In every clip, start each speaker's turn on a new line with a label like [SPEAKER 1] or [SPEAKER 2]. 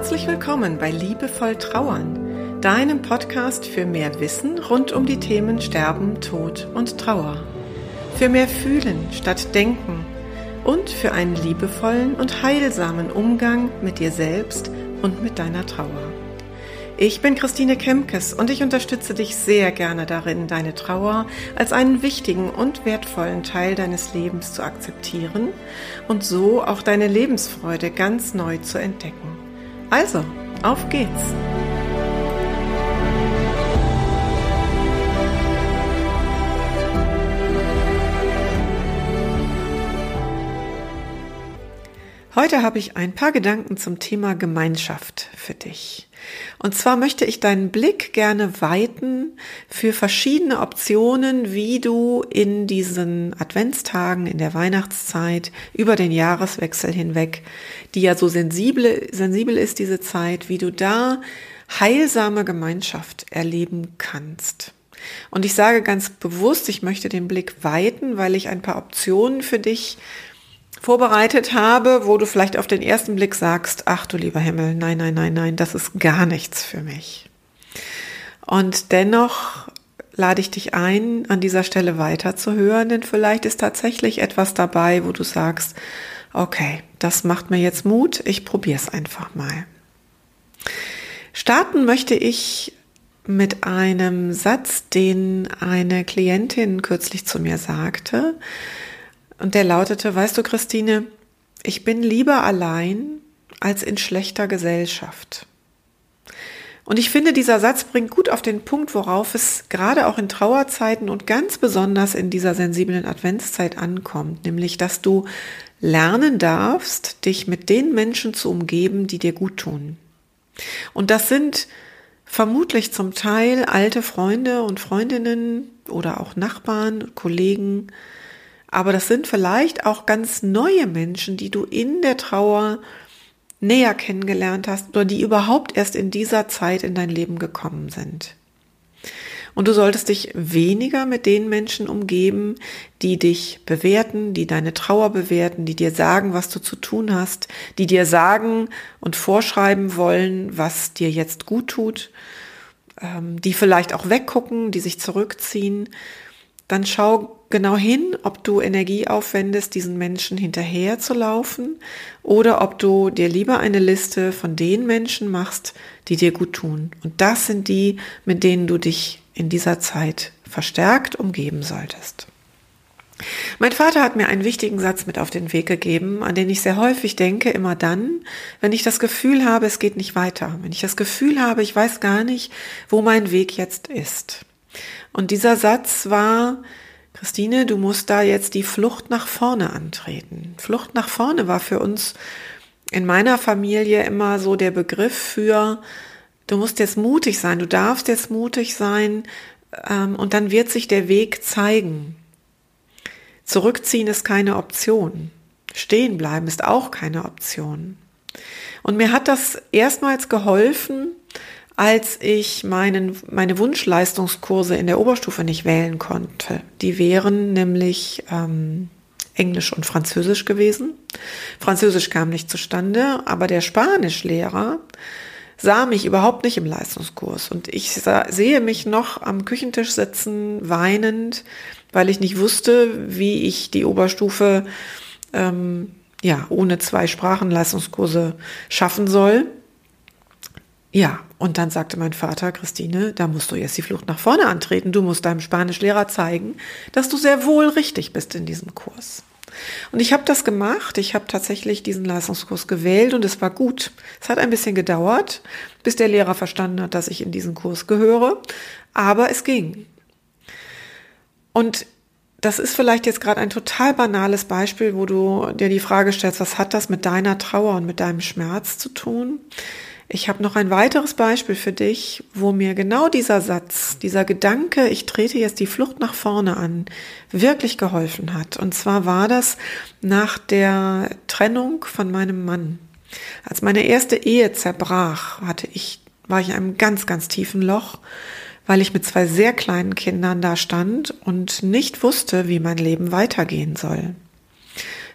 [SPEAKER 1] Herzlich willkommen bei Liebevoll Trauern, deinem Podcast für mehr Wissen rund um die Themen Sterben, Tod und Trauer. Für mehr Fühlen statt Denken und für einen liebevollen und heilsamen Umgang mit dir selbst und mit deiner Trauer. Ich bin Christine Kemkes und ich unterstütze dich sehr gerne darin, deine Trauer als einen wichtigen und wertvollen Teil deines Lebens zu akzeptieren und so auch deine Lebensfreude ganz neu zu entdecken. Also, auf geht's! Heute habe ich ein paar Gedanken zum Thema Gemeinschaft für dich. Und zwar möchte ich deinen Blick gerne weiten für verschiedene Optionen, wie du in diesen Adventstagen, in der Weihnachtszeit, über den Jahreswechsel hinweg, die ja so sensibel, sensibel ist, diese Zeit, wie du da heilsame Gemeinschaft erleben kannst. Und ich sage ganz bewusst, ich möchte den Blick weiten, weil ich ein paar Optionen für dich vorbereitet habe, wo du vielleicht auf den ersten Blick sagst, ach du lieber Himmel, nein, nein, nein, nein, das ist gar nichts für mich. Und dennoch lade ich dich ein, an dieser Stelle weiterzuhören, denn vielleicht ist tatsächlich etwas dabei, wo du sagst, okay, das macht mir jetzt Mut, ich probiere es einfach mal. Starten möchte ich mit einem Satz, den eine Klientin kürzlich zu mir sagte, und der lautete, weißt du, Christine, ich bin lieber allein als in schlechter Gesellschaft. Und ich finde, dieser Satz bringt gut auf den Punkt, worauf es gerade auch in Trauerzeiten und ganz besonders in dieser sensiblen Adventszeit ankommt, nämlich dass du lernen darfst, dich mit den Menschen zu umgeben, die dir gut tun. Und das sind vermutlich zum Teil alte Freunde und Freundinnen oder auch Nachbarn, Kollegen, aber das sind vielleicht auch ganz neue Menschen, die du in der Trauer näher kennengelernt hast oder die überhaupt erst in dieser Zeit in dein Leben gekommen sind. Und du solltest dich weniger mit den Menschen umgeben, die dich bewerten, die deine Trauer bewerten, die dir sagen, was du zu tun hast, die dir sagen und vorschreiben wollen, was dir jetzt gut tut, ähm, die vielleicht auch weggucken, die sich zurückziehen. Dann schau genau hin, ob du Energie aufwendest, diesen Menschen hinterher zu laufen oder ob du dir lieber eine Liste von den Menschen machst, die dir gut tun. Und das sind die, mit denen du dich in dieser Zeit verstärkt umgeben solltest. Mein Vater hat mir einen wichtigen Satz mit auf den Weg gegeben, an den ich sehr häufig denke, immer dann, wenn ich das Gefühl habe, es geht nicht weiter, wenn ich das Gefühl habe, ich weiß gar nicht, wo mein Weg jetzt ist. Und dieser Satz war, Christine, du musst da jetzt die Flucht nach vorne antreten. Flucht nach vorne war für uns in meiner Familie immer so der Begriff für, du musst jetzt mutig sein, du darfst jetzt mutig sein ähm, und dann wird sich der Weg zeigen. Zurückziehen ist keine Option. Stehen bleiben ist auch keine Option. Und mir hat das erstmals geholfen, als ich meinen, meine Wunschleistungskurse in der Oberstufe nicht wählen konnte. Die wären nämlich ähm, Englisch und Französisch gewesen. Französisch kam nicht zustande, aber der Spanischlehrer sah mich überhaupt nicht im Leistungskurs. Und ich sah, sehe mich noch am Küchentisch sitzen, weinend, weil ich nicht wusste, wie ich die Oberstufe ähm, ja ohne zwei Sprachenleistungskurse schaffen soll. Ja, und dann sagte mein Vater, Christine, da musst du jetzt die Flucht nach vorne antreten. Du musst deinem Spanischlehrer zeigen, dass du sehr wohl richtig bist in diesem Kurs. Und ich habe das gemacht. Ich habe tatsächlich diesen Leistungskurs gewählt und es war gut. Es hat ein bisschen gedauert, bis der Lehrer verstanden hat, dass ich in diesen Kurs gehöre. Aber es ging. Und das ist vielleicht jetzt gerade ein total banales Beispiel, wo du dir die Frage stellst, was hat das mit deiner Trauer und mit deinem Schmerz zu tun? Ich habe noch ein weiteres Beispiel für dich, wo mir genau dieser Satz, dieser Gedanke, ich trete jetzt die Flucht nach vorne an, wirklich geholfen hat. Und zwar war das nach der Trennung von meinem Mann. Als meine erste Ehe zerbrach, hatte ich, war ich in einem ganz, ganz tiefen Loch, weil ich mit zwei sehr kleinen Kindern da stand und nicht wusste, wie mein Leben weitergehen soll.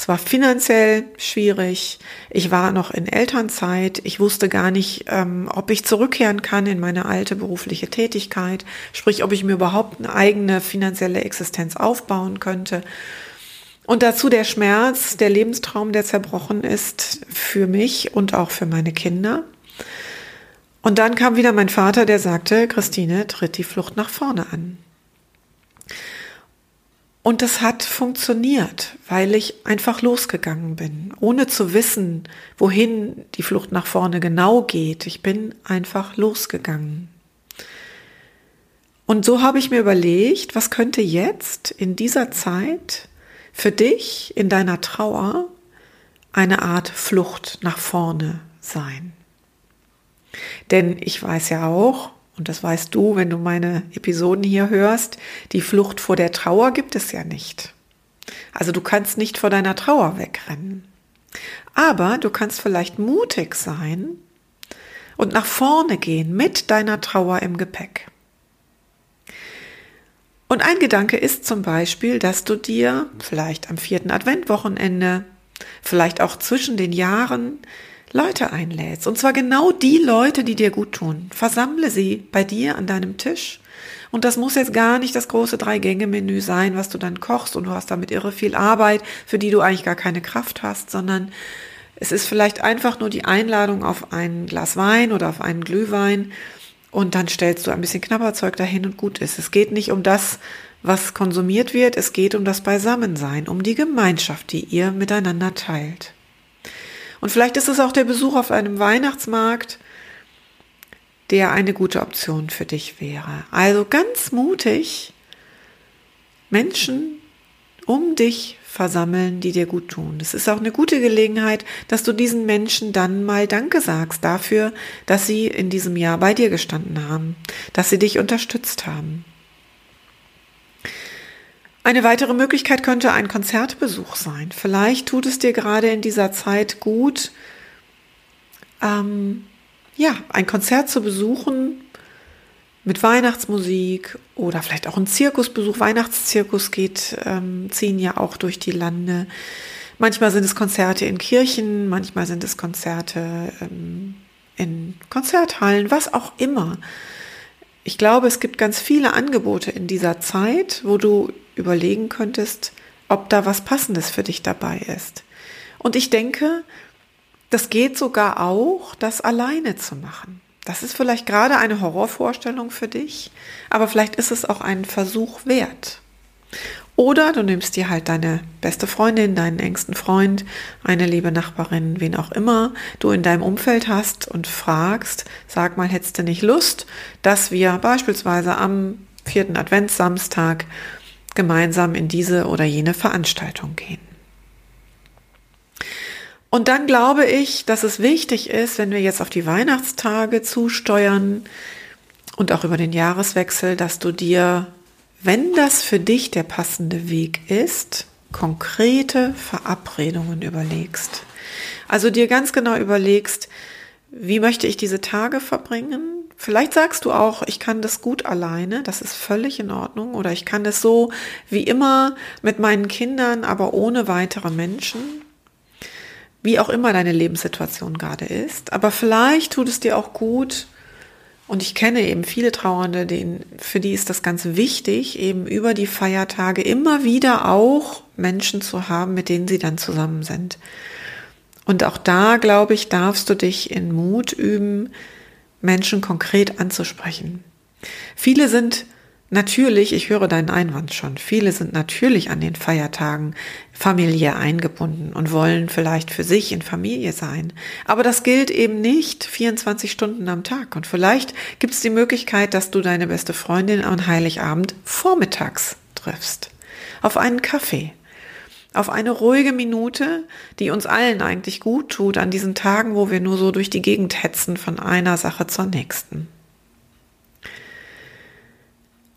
[SPEAKER 1] Es war finanziell schwierig. Ich war noch in Elternzeit. Ich wusste gar nicht, ähm, ob ich zurückkehren kann in meine alte berufliche Tätigkeit. Sprich, ob ich mir überhaupt eine eigene finanzielle Existenz aufbauen könnte. Und dazu der Schmerz, der Lebenstraum, der zerbrochen ist für mich und auch für meine Kinder. Und dann kam wieder mein Vater, der sagte, Christine, tritt die Flucht nach vorne an. Und das hat funktioniert, weil ich einfach losgegangen bin, ohne zu wissen, wohin die Flucht nach vorne genau geht. Ich bin einfach losgegangen. Und so habe ich mir überlegt, was könnte jetzt in dieser Zeit für dich in deiner Trauer eine Art Flucht nach vorne sein. Denn ich weiß ja auch, und das weißt du, wenn du meine Episoden hier hörst, die Flucht vor der Trauer gibt es ja nicht. Also du kannst nicht vor deiner Trauer wegrennen. Aber du kannst vielleicht mutig sein und nach vorne gehen mit deiner Trauer im Gepäck. Und ein Gedanke ist zum Beispiel, dass du dir vielleicht am vierten Adventwochenende, vielleicht auch zwischen den Jahren, Leute einlädst. Und zwar genau die Leute, die dir gut tun. Versammle sie bei dir an deinem Tisch. Und das muss jetzt gar nicht das große Drei-Gänge-Menü sein, was du dann kochst und du hast damit irre viel Arbeit, für die du eigentlich gar keine Kraft hast, sondern es ist vielleicht einfach nur die Einladung auf ein Glas Wein oder auf einen Glühwein und dann stellst du ein bisschen Knabberzeug dahin und gut ist. Es geht nicht um das, was konsumiert wird, es geht um das Beisammensein, um die Gemeinschaft, die ihr miteinander teilt. Und vielleicht ist es auch der Besuch auf einem Weihnachtsmarkt, der eine gute Option für dich wäre. Also ganz mutig Menschen um dich versammeln, die dir gut tun. Es ist auch eine gute Gelegenheit, dass du diesen Menschen dann mal Danke sagst dafür, dass sie in diesem Jahr bei dir gestanden haben, dass sie dich unterstützt haben. Eine weitere Möglichkeit könnte ein Konzertbesuch sein. Vielleicht tut es dir gerade in dieser Zeit gut, ähm, ja, ein Konzert zu besuchen, mit Weihnachtsmusik oder vielleicht auch ein Zirkusbesuch. Weihnachtszirkus geht, ähm, ziehen ja auch durch die Lande. Manchmal sind es Konzerte in Kirchen, manchmal sind es Konzerte ähm, in Konzerthallen, was auch immer. Ich glaube, es gibt ganz viele Angebote in dieser Zeit, wo du überlegen könntest, ob da was Passendes für dich dabei ist. Und ich denke, das geht sogar auch, das alleine zu machen. Das ist vielleicht gerade eine Horrorvorstellung für dich, aber vielleicht ist es auch ein Versuch wert. Oder du nimmst dir halt deine beste Freundin, deinen engsten Freund, eine liebe Nachbarin, wen auch immer du in deinem Umfeld hast und fragst, sag mal, hättest du nicht Lust, dass wir beispielsweise am vierten Adventssamstag gemeinsam in diese oder jene Veranstaltung gehen. Und dann glaube ich, dass es wichtig ist, wenn wir jetzt auf die Weihnachtstage zusteuern und auch über den Jahreswechsel, dass du dir, wenn das für dich der passende Weg ist, konkrete Verabredungen überlegst. Also dir ganz genau überlegst, wie möchte ich diese Tage verbringen? Vielleicht sagst du auch, ich kann das gut alleine, das ist völlig in Ordnung. Oder ich kann das so wie immer mit meinen Kindern, aber ohne weitere Menschen wie auch immer deine Lebenssituation gerade ist. Aber vielleicht tut es dir auch gut, und ich kenne eben viele Trauernde, denen, für die ist das ganz wichtig, eben über die Feiertage immer wieder auch Menschen zu haben, mit denen sie dann zusammen sind. Und auch da, glaube ich, darfst du dich in Mut üben, Menschen konkret anzusprechen. Viele sind Natürlich, ich höre deinen Einwand schon. Viele sind natürlich an den Feiertagen familiär eingebunden und wollen vielleicht für sich in Familie sein. Aber das gilt eben nicht 24 Stunden am Tag. Und vielleicht gibt es die Möglichkeit, dass du deine beste Freundin am Heiligabend vormittags triffst. Auf einen Kaffee. Auf eine ruhige Minute, die uns allen eigentlich gut tut an diesen Tagen, wo wir nur so durch die Gegend hetzen von einer Sache zur nächsten.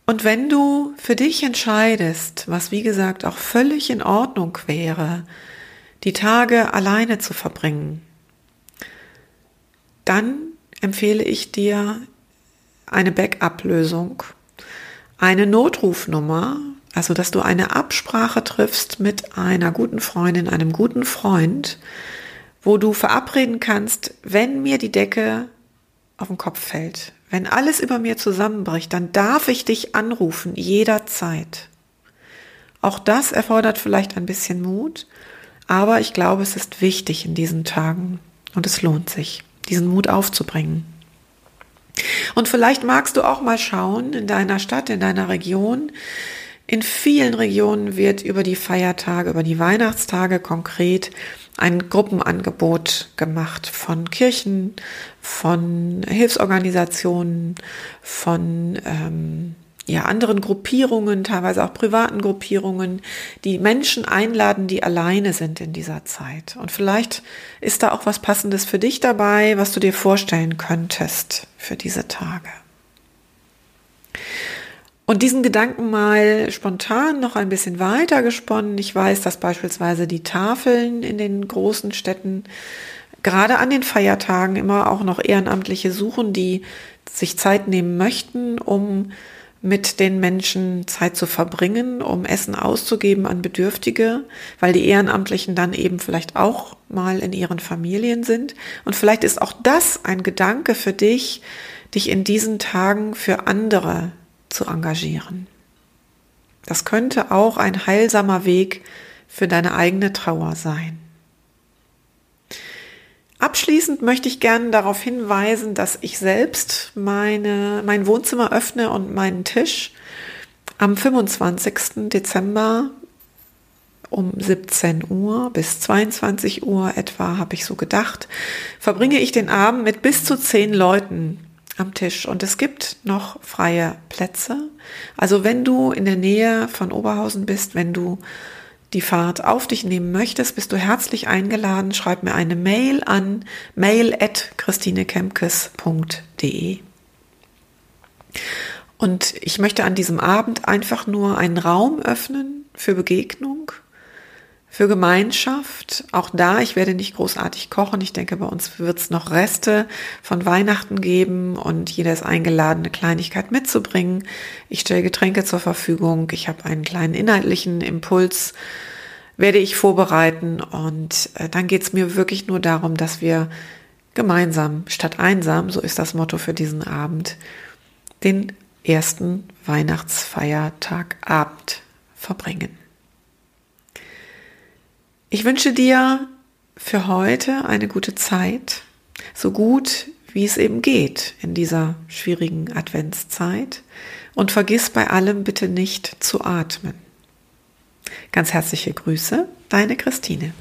[SPEAKER 1] Und wenn du für dich entscheidest, was wie gesagt auch völlig in Ordnung wäre, die Tage alleine zu verbringen, dann empfehle ich dir eine Backup-Lösung, eine Notrufnummer, Also, dass du eine Absprache triffst mit einer guten Freundin, einem guten Freund, wo du verabreden kannst, wenn mir die Decke auf den Kopf fällt, wenn alles über mir zusammenbricht, dann darf ich dich anrufen, jederzeit. Auch das erfordert vielleicht ein bisschen Mut, aber ich glaube, es ist wichtig in diesen Tagen und es lohnt sich, diesen Mut aufzubringen. Und vielleicht magst du auch mal schauen in deiner Stadt, in deiner Region. In vielen Regionen wird über die Feiertage, über die Weihnachtstage konkret ein Gruppenangebot gemacht von Kirchen, von Hilfsorganisationen, von ähm, ja, anderen Gruppierungen, teilweise auch privaten Gruppierungen, die Menschen einladen, die alleine sind in dieser Zeit. Und vielleicht ist da auch was Passendes für dich dabei, was du dir vorstellen könntest für diese Tage. Und diesen Gedanken mal spontan noch ein bisschen weiter gesponnen. Ich weiß, dass beispielsweise die Tafeln in den großen Städten gerade an den Feiertagen immer auch noch Ehrenamtliche suchen, die sich Zeit nehmen möchten, um mit den Menschen Zeit zu verbringen, um Essen auszugeben an Bedürftige, weil die Ehrenamtlichen dann eben vielleicht auch mal in ihren Familien sind. Und vielleicht ist auch das ein Gedanke für dich, dich in diesen Tagen für andere zu engagieren. Das könnte auch ein heilsamer Weg für deine eigene Trauer sein. Abschließend möchte ich gerne darauf hinweisen, dass ich selbst meine, mein Wohnzimmer öffne und meinen Tisch am 25. Dezember um 17 Uhr bis 22 Uhr etwa, habe ich so gedacht, verbringe ich den Abend mit bis zu zehn Leuten am Tisch und es gibt noch freie Plätze. Also wenn du in der Nähe von Oberhausen bist, wenn du die Fahrt auf dich nehmen möchtest, bist du herzlich eingeladen. Schreib mir eine Mail an mail@christinekemkes.de. Und ich möchte an diesem Abend einfach nur einen Raum öffnen für Begegnung, für Gemeinschaft. Auch da, ich werde nicht großartig kochen. Ich denke, bei uns wird es noch Reste von Weihnachten geben und jeder ist eingeladen, eine Kleinigkeit mitzubringen. Ich stelle Getränke zur Verfügung. Ich habe einen kleinen inhaltlichen Impuls, werde ich vorbereiten. Und äh, dann geht es mir wirklich nur darum, dass wir gemeinsam statt einsam, so ist das Motto für diesen Abend, den ersten Weihnachtsfeiertagabend verbringen. Ich wünsche dir für heute eine gute Zeit, so gut wie es eben geht in dieser schwierigen Adventszeit. Und vergiss bei allem bitte nicht zu atmen. Ganz herzliche Grüße, deine Christine.